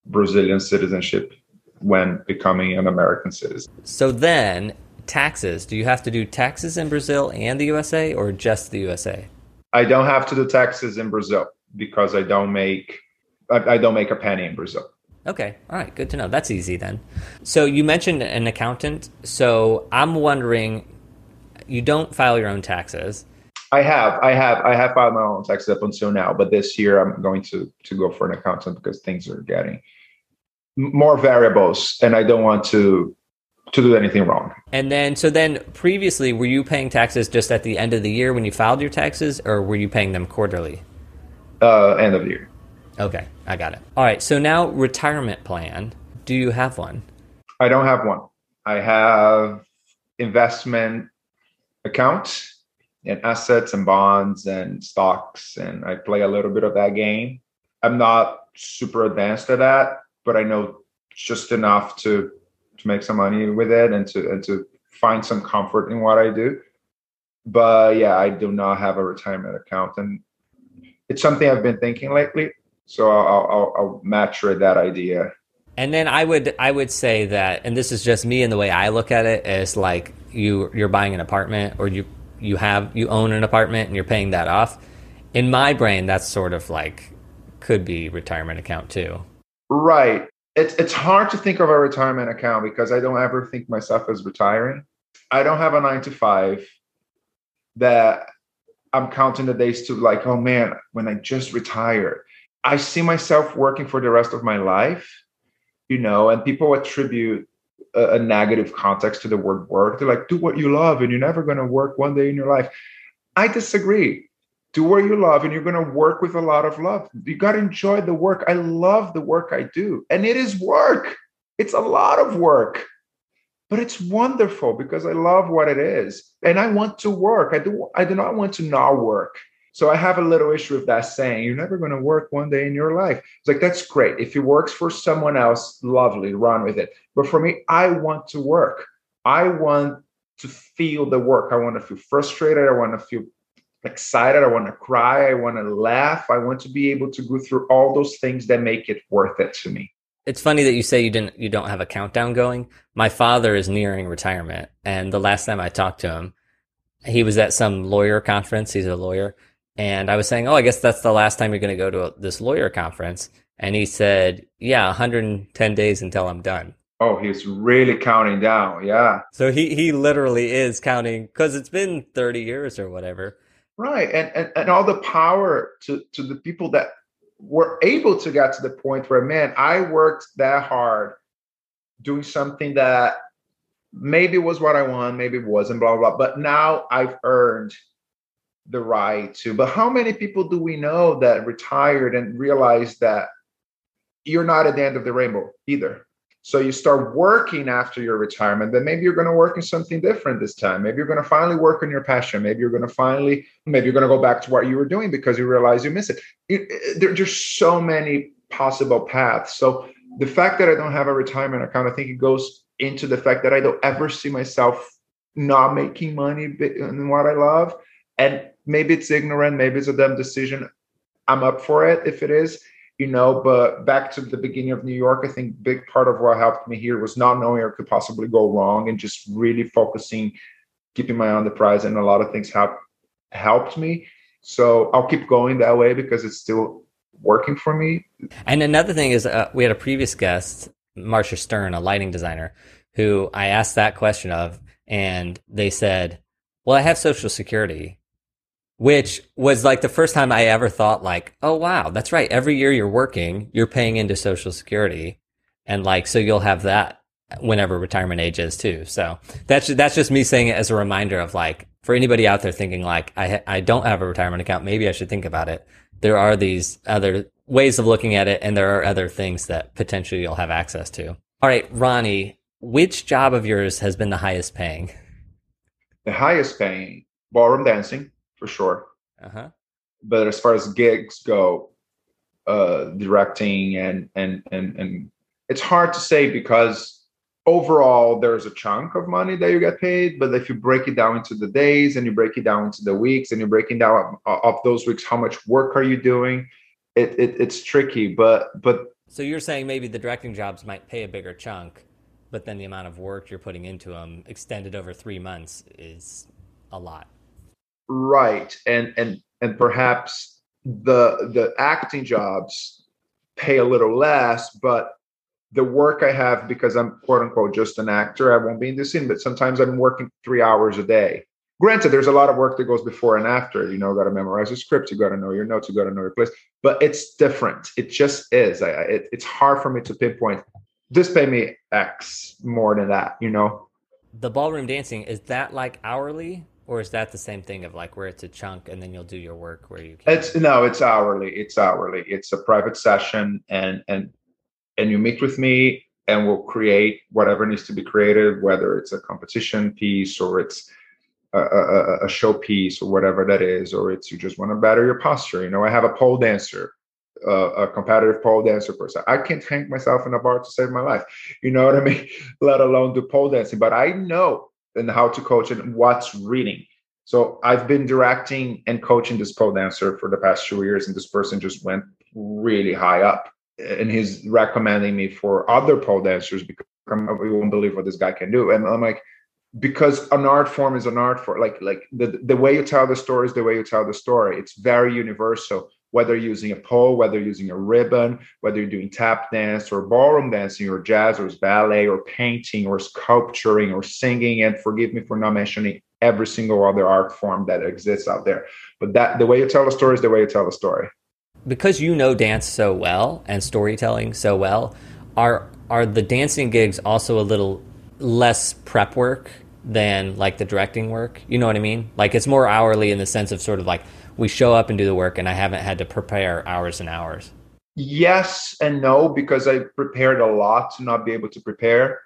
Brazilian citizenship when becoming an American citizen. So then, taxes. Do you have to do taxes in Brazil and the USA or just the USA? I don't have to do taxes in Brazil because I don't make I, I don't make a penny in Brazil. Okay. All right. Good to know. That's easy then. So you mentioned an accountant. So I'm wondering, you don't file your own taxes. I have, I have, I have filed my own taxes up until now, but this year I'm going to to go for an accountant because things are getting more variables, and I don't want to to do anything wrong. And then, so then previously, were you paying taxes just at the end of the year when you filed your taxes, or were you paying them quarterly? Uh, end of the year. Okay, I got it. All right, so now retirement plan. Do you have one? I don't have one. I have investment accounts and assets and bonds and stocks, and I play a little bit of that game. I'm not super advanced at that, but I know just enough to to make some money with it and to and to find some comfort in what I do. But yeah, I do not have a retirement account, and it's something I've been thinking lately. So I'll, I'll, I'll mature that idea. And then I would I would say that, and this is just me and the way I look at it, is like you you're buying an apartment or you you have you own an apartment and you're paying that off. In my brain, that's sort of like could be retirement account too. Right it's it's hard to think of a retirement account because I don't ever think myself as retiring. I don't have a nine to five that I'm counting the days to like, oh man, when I just retired. I see myself working for the rest of my life, you know, and people attribute a, a negative context to the word work. They're like, do what you love, and you're never gonna work one day in your life. I disagree do what you love and you're going to work with a lot of love you got to enjoy the work i love the work i do and it is work it's a lot of work but it's wonderful because i love what it is and i want to work i do i do not want to not work so i have a little issue with that saying you're never going to work one day in your life it's like that's great if it works for someone else lovely run with it but for me i want to work i want to feel the work i want to feel frustrated i want to feel excited. I want to cry. I want to laugh. I want to be able to go through all those things that make it worth it to me. It's funny that you say you didn't, you don't have a countdown going. My father is nearing retirement, and the last time I talked to him, he was at some lawyer conference. He's a lawyer, and I was saying, "Oh, I guess that's the last time you're going to go to a, this lawyer conference." And he said, "Yeah, 110 days until I'm done." Oh, he's really counting down. Yeah. So he he literally is counting because it's been 30 years or whatever right and, and and all the power to to the people that were able to get to the point where man i worked that hard doing something that maybe was what i want maybe it wasn't blah blah, blah. But now i've earned the right to. But how many people do we know that retired and realized that you're not at the end of the rainbow either so you start working after your retirement, then maybe you're going to work in something different this time. Maybe you're going to finally work on your passion. Maybe you're going to finally, maybe you're going to go back to what you were doing because you realize you miss it. it eh, eh, there, there's so many possible paths. So the fact that I don't have a retirement account, I think it goes into the fact that I don't ever see myself not making money in what I love. And maybe it's ignorant, maybe it's a dumb decision. I'm up for it if it is you know but back to the beginning of new york i think big part of what helped me here was not knowing what could possibly go wrong and just really focusing keeping my eye on the prize and a lot of things have helped me. So i'll keep going that way because it's still working for me. And another thing is uh, we had a previous guest marcia stern a lighting designer who i asked that question of and they said well i have social security which was like the first time I ever thought like, oh wow, that's right. Every year you're working, you're paying into social security. And like, so you'll have that whenever retirement age is too. So that's, that's just me saying it as a reminder of like, for anybody out there thinking like, I, I don't have a retirement account, maybe I should think about it. There are these other ways of looking at it and there are other things that potentially you'll have access to. All right, Ronnie, which job of yours has been the highest paying? The highest paying ballroom dancing for sure. Uh-huh. But as far as gigs go, uh, directing and and and and it's hard to say because overall there's a chunk of money that you get paid but if you break it down into the days and you break it down into the weeks and you're breaking down of those weeks how much work are you doing it, it it's tricky but but so you're saying maybe the directing jobs might pay a bigger chunk but then the amount of work you're putting into them extended over three months is a lot right and and and perhaps the the acting jobs pay a little less but the work i have because i'm quote unquote just an actor i won't be in the scene but sometimes i'm working three hours a day granted there's a lot of work that goes before and after you know got to memorize a script you got to know your notes you got to know your place but it's different it just is I, it, it's hard for me to pinpoint just pay me X more than that, you know? The ballroom dancing, is that like hourly? Or is that the same thing of like where it's a chunk and then you'll do your work where you can? It's no, it's hourly. It's hourly. It's a private session and and and you meet with me and we'll create whatever needs to be created, whether it's a competition piece or it's a, a, a show piece or whatever that is, or it's you just want to better your posture. You know, I have a pole dancer uh, a competitive pole dancer person. I can't hang myself in a bar to save my life. You know what I mean? Let alone do pole dancing. But I know and how to coach and what's reading. So I've been directing and coaching this pole dancer for the past two years, and this person just went really high up. And he's recommending me for other pole dancers because you won't believe what this guy can do. And I'm like, because an art form is an art form. Like like the the way you tell the story is the way you tell the story. It's very universal whether you're using a pole, whether you're using a ribbon, whether you're doing tap dance or ballroom dancing or jazz or ballet or painting or sculpturing or singing. And forgive me for not mentioning every single other art form that exists out there. But that the way you tell a story is the way you tell a story. Because you know dance so well and storytelling so well, are are the dancing gigs also a little less prep work than like the directing work? You know what I mean? Like it's more hourly in the sense of sort of like we show up and do the work and I haven't had to prepare hours and hours? Yes and no, because I prepared a lot to not be able to prepare.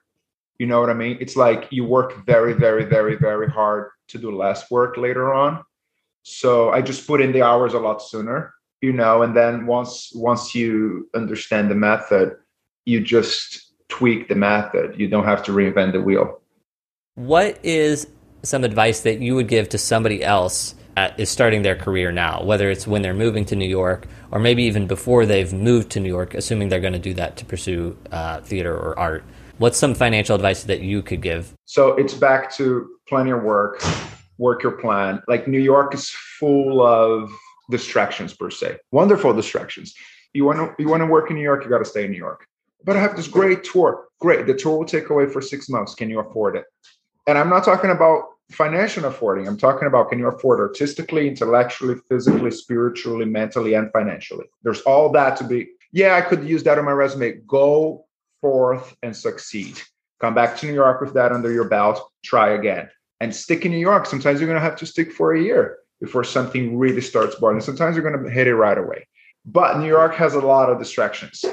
You know what I mean? It's like you work very, very, very, very hard to do less work later on. So I just put in the hours a lot sooner, you know, and then once once you understand the method, you just tweak the method. You don't have to reinvent the wheel. What is some advice that you would give to somebody else at, is starting their career now, whether it's when they're moving to New York or maybe even before they've moved to New York, assuming they're going to do that to pursue uh, theater or art. What's some financial advice that you could give? So it's back to plan your work, work your plan. Like New York is full of distractions per se, wonderful distractions. You want to you want to work in New York, you got to stay in New York. But I have this great tour. Great, the tour will take away for six months. Can you afford it? And I'm not talking about financial affording. I'm talking about can you afford artistically, intellectually, physically, spiritually, mentally, and financially. There's all that to be. Yeah, I could use that on my resume. Go forth and succeed. Come back to New York with that under your belt. Try again and stick in New York. Sometimes you're going to have to stick for a year before something really starts boiling. Sometimes you're going to hit it right away. But New York has a lot of distractions.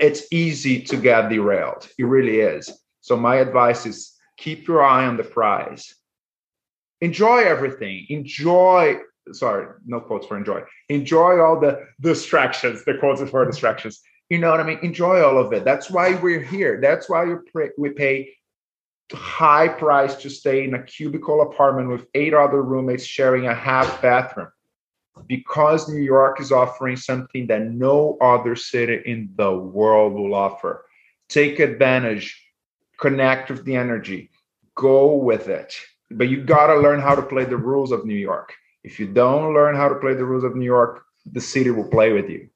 It's easy to get derailed. It really is. So my advice is keep your eye on the prize enjoy everything. Enjoy sorry no quotes for enjoy. Enjoy all the distractions the quotes for distractions. You know what i mean? Enjoy all of it. That's why we're here. That's why we pay high price to stay in a cubicle apartment with eight other roommates sharing a half bathroom. Because new york is offering something that no other city in the world will offer. Take advantage. Connect with the energy. Go with it but you got to learn how to play the rules of New York. If you don't learn how to play the rules of New York, the city will play with you.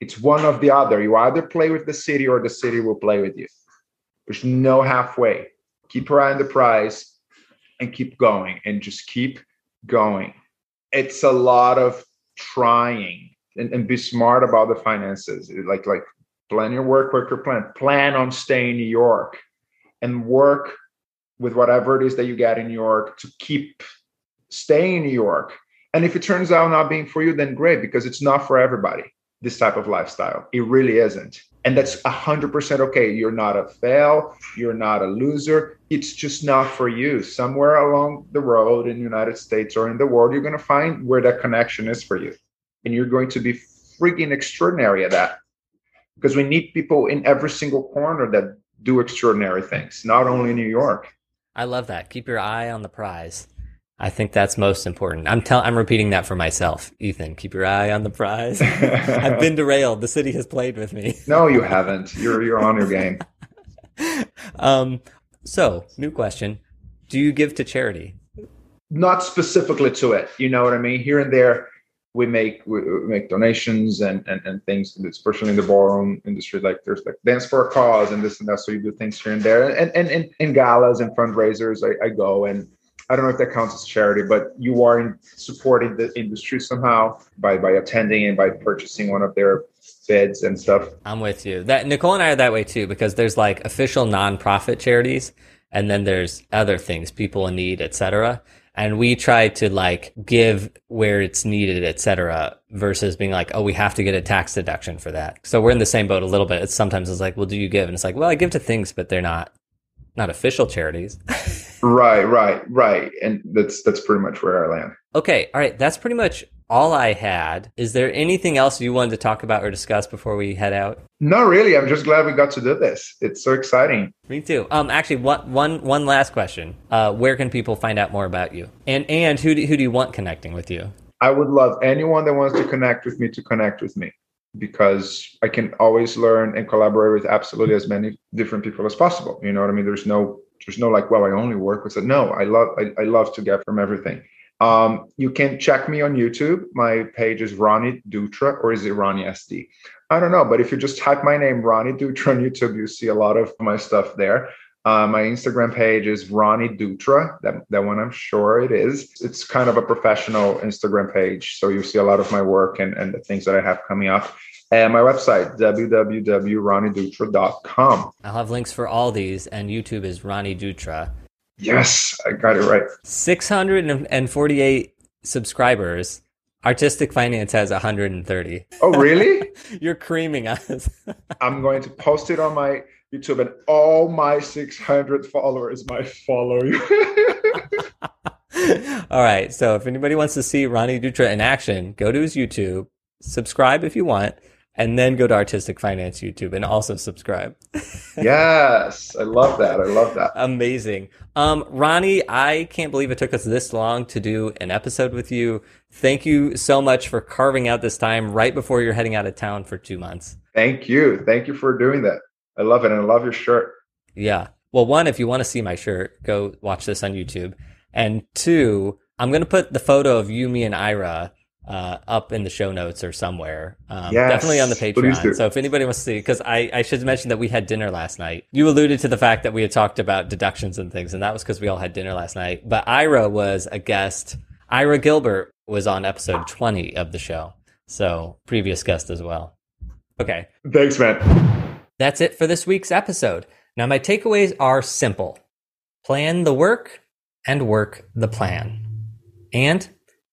It's one of the other. You either play with the city or the city will play with you. There's no halfway. Keep eye the prize and keep going and just keep going. It's a lot of trying and, and be smart about the finances. Like like plan your work, work your plan. Plan on staying in New York and work with whatever it is that you get in New York to keep staying in New York. And if it turns out not being for you, then great, because it's not for everybody, this type of lifestyle. It really isn't. And that's 100% okay. You're not a fail. You're not a loser. It's just not for you. Somewhere along the road in the United States or in the world, you're going to find where that connection is for you. And you're going to be freaking extraordinary at that. Because we need people in every single corner that do extraordinary things, not only in New York. I love that. Keep your eye on the prize. I think that's most important. I'm tell I'm repeating that for myself, Ethan. Keep your eye on the prize. I've been derailed. The city has played with me. no, you haven't. You're you're on your game. um. So, new question: Do you give to charity? Not specifically to it. You know what I mean. Here and there, we make we make donations and, and and things especially in the ballroom industry like there's like dance for a cause and this and that so you do things here and there and and, and in galas and fundraisers I, I go and I don't know if that counts as charity, but you are in supporting the industry somehow by by attending and by purchasing one of their bids and stuff. I'm with you. That Nicole and I are that way too because there's like official nonprofit charities and then there's other things, people in need, etc. And we try to like give where it's needed, etc. versus being like, oh, we have to get a tax deduction for that. So we're in the same boat a little bit. It's sometimes it's like, well, do you give? And it's like, well, I give to things, but they're not not official charities. right, right, right. And that's that's pretty much where I land. Okay, all right. That's pretty much all I had. Is there anything else you wanted to talk about or discuss before we head out? No, really. I'm just glad we got to do this. It's so exciting. Me too. Um, actually, one, one, one last question. Uh, where can people find out more about you? And and who do, who do you want connecting with you? I would love anyone that wants to connect with me to connect with me because I can always learn and collaborate with absolutely as many different people as possible. You know what I mean? There's no there's no like, well, I only work with it. No, I love I, I love to get from everything. Um, you can check me on YouTube. My page is Ronnie Dutra, or is it Ronnie SD? I don't know, but if you just type my name, Ronnie Dutra, on YouTube, you see a lot of my stuff there. Uh, my Instagram page is Ronnie Dutra. That, that one I'm sure it is. It's kind of a professional Instagram page. So you see a lot of my work and, and the things that I have coming up. And my website, www.ronniedutra.com. I'll have links for all these, and YouTube is Ronnie Dutra. Yes, I got it right. 648 subscribers. Artistic Finance has 130. Oh, really? You're creaming us. I'm going to post it on my YouTube, and all my 600 followers might follow you. all right. So if anybody wants to see Ronnie Dutra in action, go to his YouTube, subscribe if you want, and then go to Artistic Finance YouTube and also subscribe. yes, I love that. I love that. Amazing. Um, Ronnie, I can't believe it took us this long to do an episode with you. Thank you so much for carving out this time right before you're heading out of town for two months. Thank you. Thank you for doing that. I love it. And I love your shirt. Yeah. Well, one, if you want to see my shirt, go watch this on YouTube. And two, I'm going to put the photo of you, me, and Ira uh, up in the show notes or somewhere. Um, yes, definitely on the Patreon. So if anybody wants to see, because I, I should mention that we had dinner last night. You alluded to the fact that we had talked about deductions and things, and that was because we all had dinner last night. But Ira was a guest. Ira Gilbert was on episode 20 of the show. So previous guest as well. Okay. Thanks, man. That's it for this week's episode. Now, my takeaways are simple plan the work and work the plan. And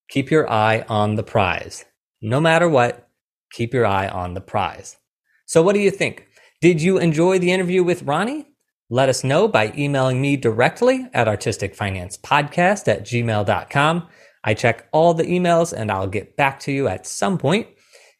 keep your eye on the prize. No matter what, keep your eye on the prize. So, what do you think? Did you enjoy the interview with Ronnie? Let us know by emailing me directly at artisticfinancepodcast at gmail.com. I check all the emails and I'll get back to you at some point.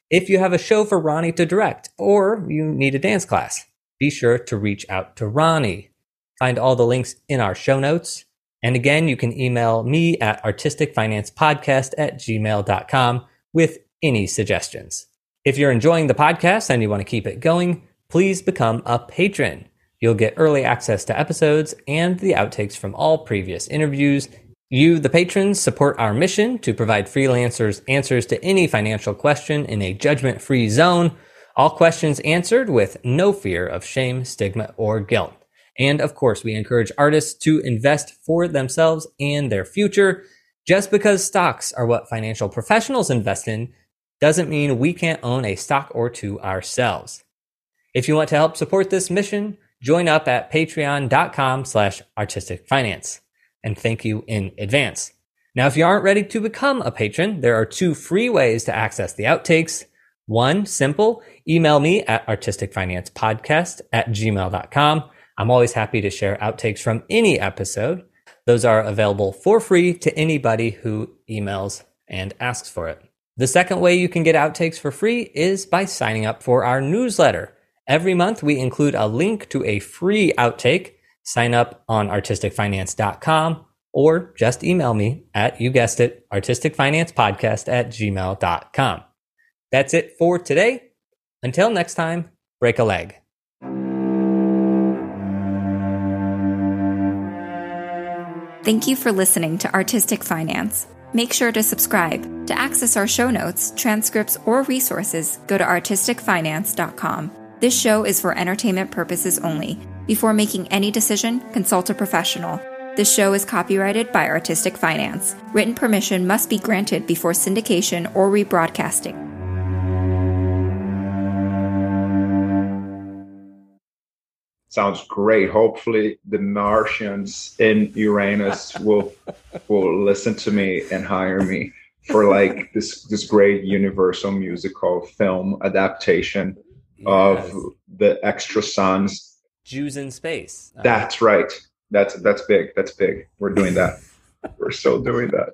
If you have a show for Ronnie to direct or you need a dance class, be sure to reach out to Ronnie. Find all the links in our show notes. And again, you can email me at artisticfinancepodcast at gmail.com with any suggestions. If you're enjoying the podcast and you want to keep it going, please become a patron. You'll get early access to episodes and the outtakes from all previous interviews. You, the patrons, support our mission to provide freelancers answers to any financial question in a judgment free zone. All questions answered with no fear of shame, stigma, or guilt. And of course, we encourage artists to invest for themselves and their future. Just because stocks are what financial professionals invest in doesn't mean we can't own a stock or two ourselves. If you want to help support this mission, join up at patreon.com slash artistic finance. And thank you in advance. Now, if you aren't ready to become a patron, there are two free ways to access the outtakes. One, simple, email me at artisticfinancepodcast at gmail.com. I'm always happy to share outtakes from any episode. Those are available for free to anybody who emails and asks for it. The second way you can get outtakes for free is by signing up for our newsletter. Every month we include a link to a free outtake. Sign up on artisticfinance.com or just email me at, you guessed it, artisticfinancepodcast at gmail.com. That's it for today. Until next time, break a leg. Thank you for listening to Artistic Finance. Make sure to subscribe. To access our show notes, transcripts, or resources, go to artisticfinance.com. This show is for entertainment purposes only. Before making any decision, consult a professional. The show is copyrighted by Artistic Finance. Written permission must be granted before syndication or rebroadcasting. Sounds great. Hopefully, the Martians in Uranus will will listen to me and hire me for like this this great universal musical film adaptation yes. of the extra sons. Jews in space. Uh, that's right. That's that's big. That's big. We're doing that. We're still doing that.